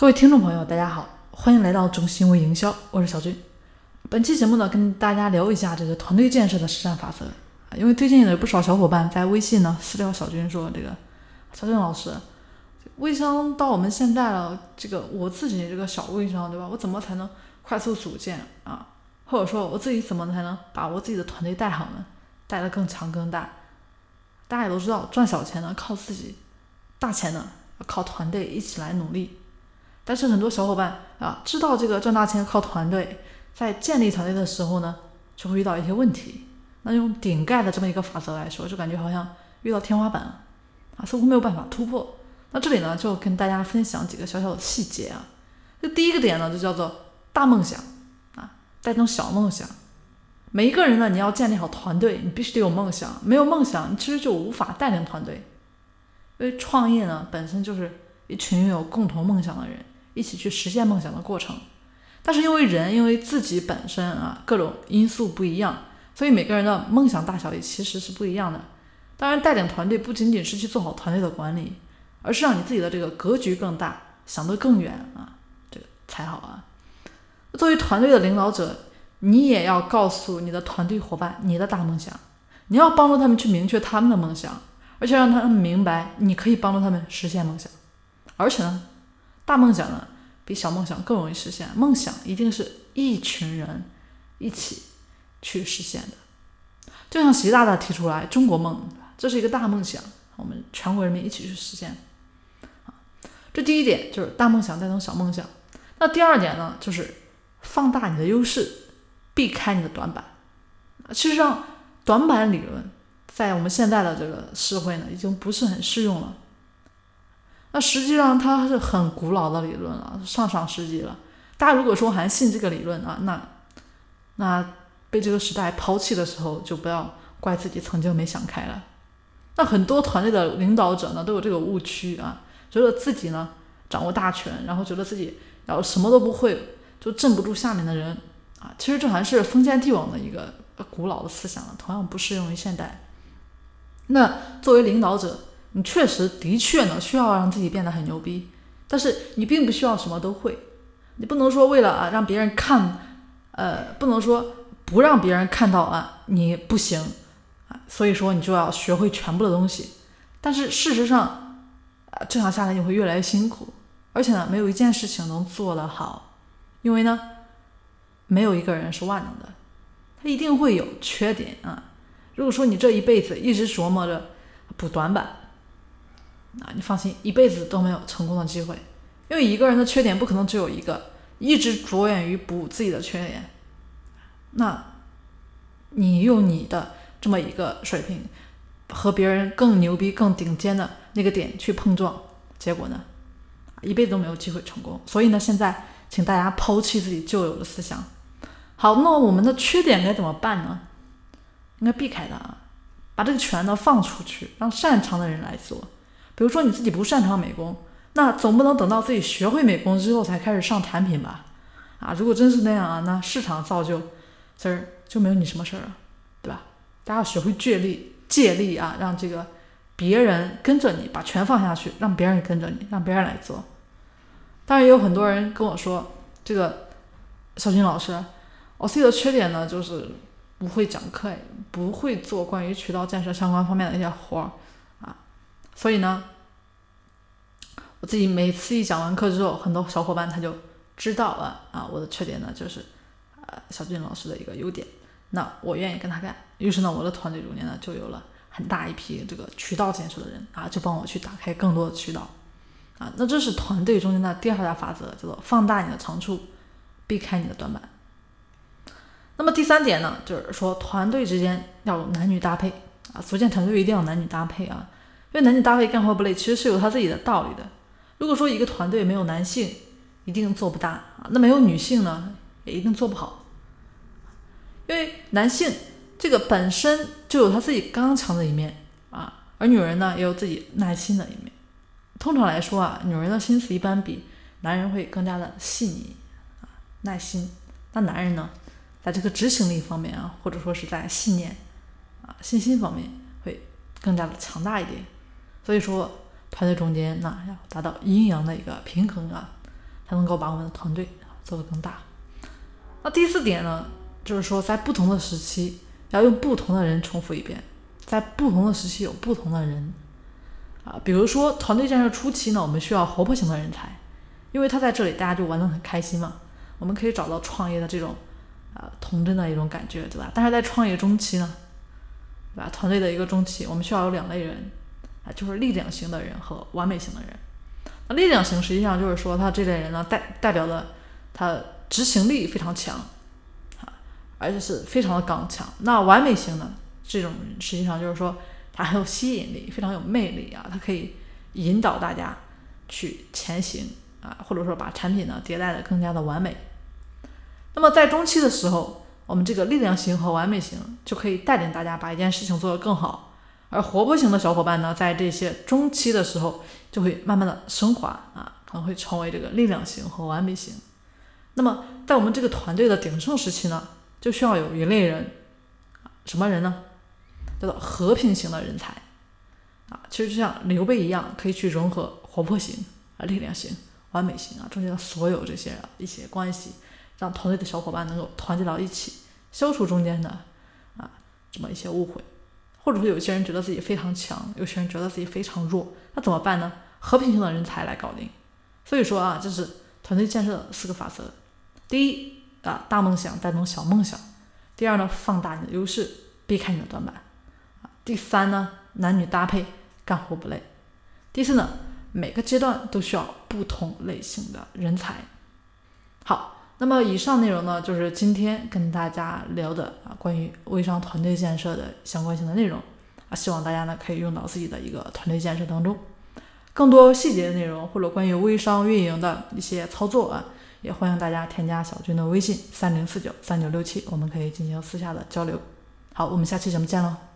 各位听众朋友，大家好，欢迎来到中行为营销，我是小军。本期节目呢，跟大家聊一下这个团队建设的实战法则啊。因为最近有不少小伙伴在微信呢私聊小军说，这个小军老师，微商到我们现在了，这个我自己这个小微商，对吧？我怎么才能快速组建啊？或者说我自己怎么才能把我自己的团队带好呢？带得更强更大？大家也都知道，赚小钱呢靠自己，大钱呢靠团队一起来努力。但是很多小伙伴啊，知道这个赚大钱靠团队，在建立团队的时候呢，就会遇到一些问题。那用顶盖的这么一个法则来说，就感觉好像遇到天花板了啊，似乎没有办法突破。那这里呢，就跟大家分享几个小小的细节啊。这第一个点呢，就叫做大梦想啊，带动小梦想。每一个人呢，你要建立好团队，你必须得有梦想。没有梦想，你其实就无法带领团队。因为创业呢，本身就是一群拥有共同梦想的人。一起去实现梦想的过程，但是因为人因为自己本身啊各种因素不一样，所以每个人的梦想大小也其实是不一样的。当然，带领团队不仅仅是去做好团队的管理，而是让你自己的这个格局更大，想得更远啊，这个才好啊。作为团队的领导者，你也要告诉你的团队伙伴你的大梦想，你要帮助他们去明确他们的梦想，而且让他们明白你可以帮助他们实现梦想，而且呢。大梦想呢，比小梦想更容易实现。梦想一定是一群人一起去实现的，就像习大大提出来“中国梦”，这是一个大梦想，我们全国人民一起去实现。啊，这第一点就是大梦想带动小梦想。那第二点呢，就是放大你的优势，避开你的短板。事实上，短板理论在我们现在的这个社会呢，已经不是很适用了。那实际上它是很古老的理论了，上上世纪了。大家如果说还信这个理论啊，那那被这个时代抛弃的时候，就不要怪自己曾经没想开了。那很多团队的领导者呢，都有这个误区啊，觉得自己呢掌握大权，然后觉得自己要什么都不会，就镇不住下面的人啊。其实这还是封建帝王的一个古老的思想了，同样不适用于现代。那作为领导者。你确实的确呢，需要让自己变得很牛逼，但是你并不需要什么都会。你不能说为了啊让别人看，呃，不能说不让别人看到啊你不行啊，所以说你就要学会全部的东西。但是事实上，啊这样下来你会越来越辛苦，而且呢，没有一件事情能做得好，因为呢，没有一个人是万能的，他一定会有缺点啊。如果说你这一辈子一直琢磨着补短板，啊，你放心，一辈子都没有成功的机会，因为一个人的缺点不可能只有一个，一直着眼于补自己的缺点，那，你用你的这么一个水平，和别人更牛逼、更顶尖的那个点去碰撞，结果呢，一辈子都没有机会成功。所以呢，现在请大家抛弃自己旧有的思想。好，那我们的缺点该怎么办呢？应该避开它啊，把这个权呢放出去，让擅长的人来做。比如说你自己不擅长美工，那总不能等到自己学会美工之后才开始上产品吧？啊，如果真是那样啊，那市场造就这儿就没有你什么事儿了，对吧？大家要学会借力，借力啊，让这个别人跟着你，把权放下去，让别人跟着你，让别人来做。当然也有很多人跟我说，这个小军老师，我自己的缺点呢，就是不会讲课，不会做关于渠道建设相关方面的一些活儿。所以呢，我自己每次一讲完课之后，很多小伙伴他就知道了啊，我的缺点呢就是，呃，小俊老师的一个优点，那我愿意跟他干。于是呢，我的团队中间呢就有了很大一批这个渠道建设的人啊，就帮我去打开更多的渠道啊。那这是团队中间的第二大法则，叫做放大你的长处，避开你的短板。那么第三点呢，就是说团队之间要男女搭配啊，组建团队一定要男女搭配啊。因为男女搭配干活不累，其实是有他自己的道理的。如果说一个团队没有男性，一定做不大啊；那没有女性呢，也一定做不好。因为男性这个本身就有他自己刚强的一面啊，而女人呢也有自己耐心的一面。通常来说啊，女人的心思一般比男人会更加的细腻啊、耐心。那男人呢，在这个执行力方面啊，或者说是在信念啊、信心方面，会更加的强大一点。所以说，团队中间那要达到阴阳的一个平衡啊。才能够把我们的团队做得更大。那第四点呢，就是说在不同的时期要用不同的人重复一遍，在不同的时期有不同的人啊。比如说团队建设初期呢，我们需要活泼型的人才，因为他在这里大家就玩得很开心嘛，我们可以找到创业的这种啊童真的一种感觉，对吧？但是在创业中期呢，对吧？团队的一个中期，我们需要有两类人就是力量型的人和完美型的人。那力量型实际上就是说，他这类人呢，代代表的他执行力非常强啊，而且是非常的刚强。那完美型呢，这种人实际上就是说，他很有吸引力，非常有魅力啊，他可以引导大家去前行啊，或者说把产品呢迭代的更加的完美。那么在中期的时候，我们这个力量型和完美型就可以带领大家把一件事情做得更好。而活泼型的小伙伴呢，在这些中期的时候，就会慢慢的升华啊，可能会成为这个力量型和完美型。那么，在我们这个团队的鼎盛时期呢，就需要有一类人，什么人呢？叫做和平型的人才啊，其实就像刘备一样，可以去融合活泼型啊、力量型、完美型啊中间的所有这些一些关系，让团队的小伙伴能够团结到一起，消除中间的啊这么一些误会。或者说，有些人觉得自己非常强，有些人觉得自己非常弱，那怎么办呢？和平型的人才来搞定。所以说啊，这是团队建设的四个法则：第一啊，大梦想带动小梦想；第二呢，放大你的优势，避开你的短板；啊，第三呢，男女搭配，干活不累；第四呢，每个阶段都需要不同类型的人才。好。那么以上内容呢，就是今天跟大家聊的啊，关于微商团队建设的相关性的内容啊，希望大家呢可以用到自己的一个团队建设当中。更多细节的内容或者关于微商运营的一些操作啊，也欢迎大家添加小军的微信三零四九三九六七，我们可以进行私下的交流。好，我们下期节目见喽。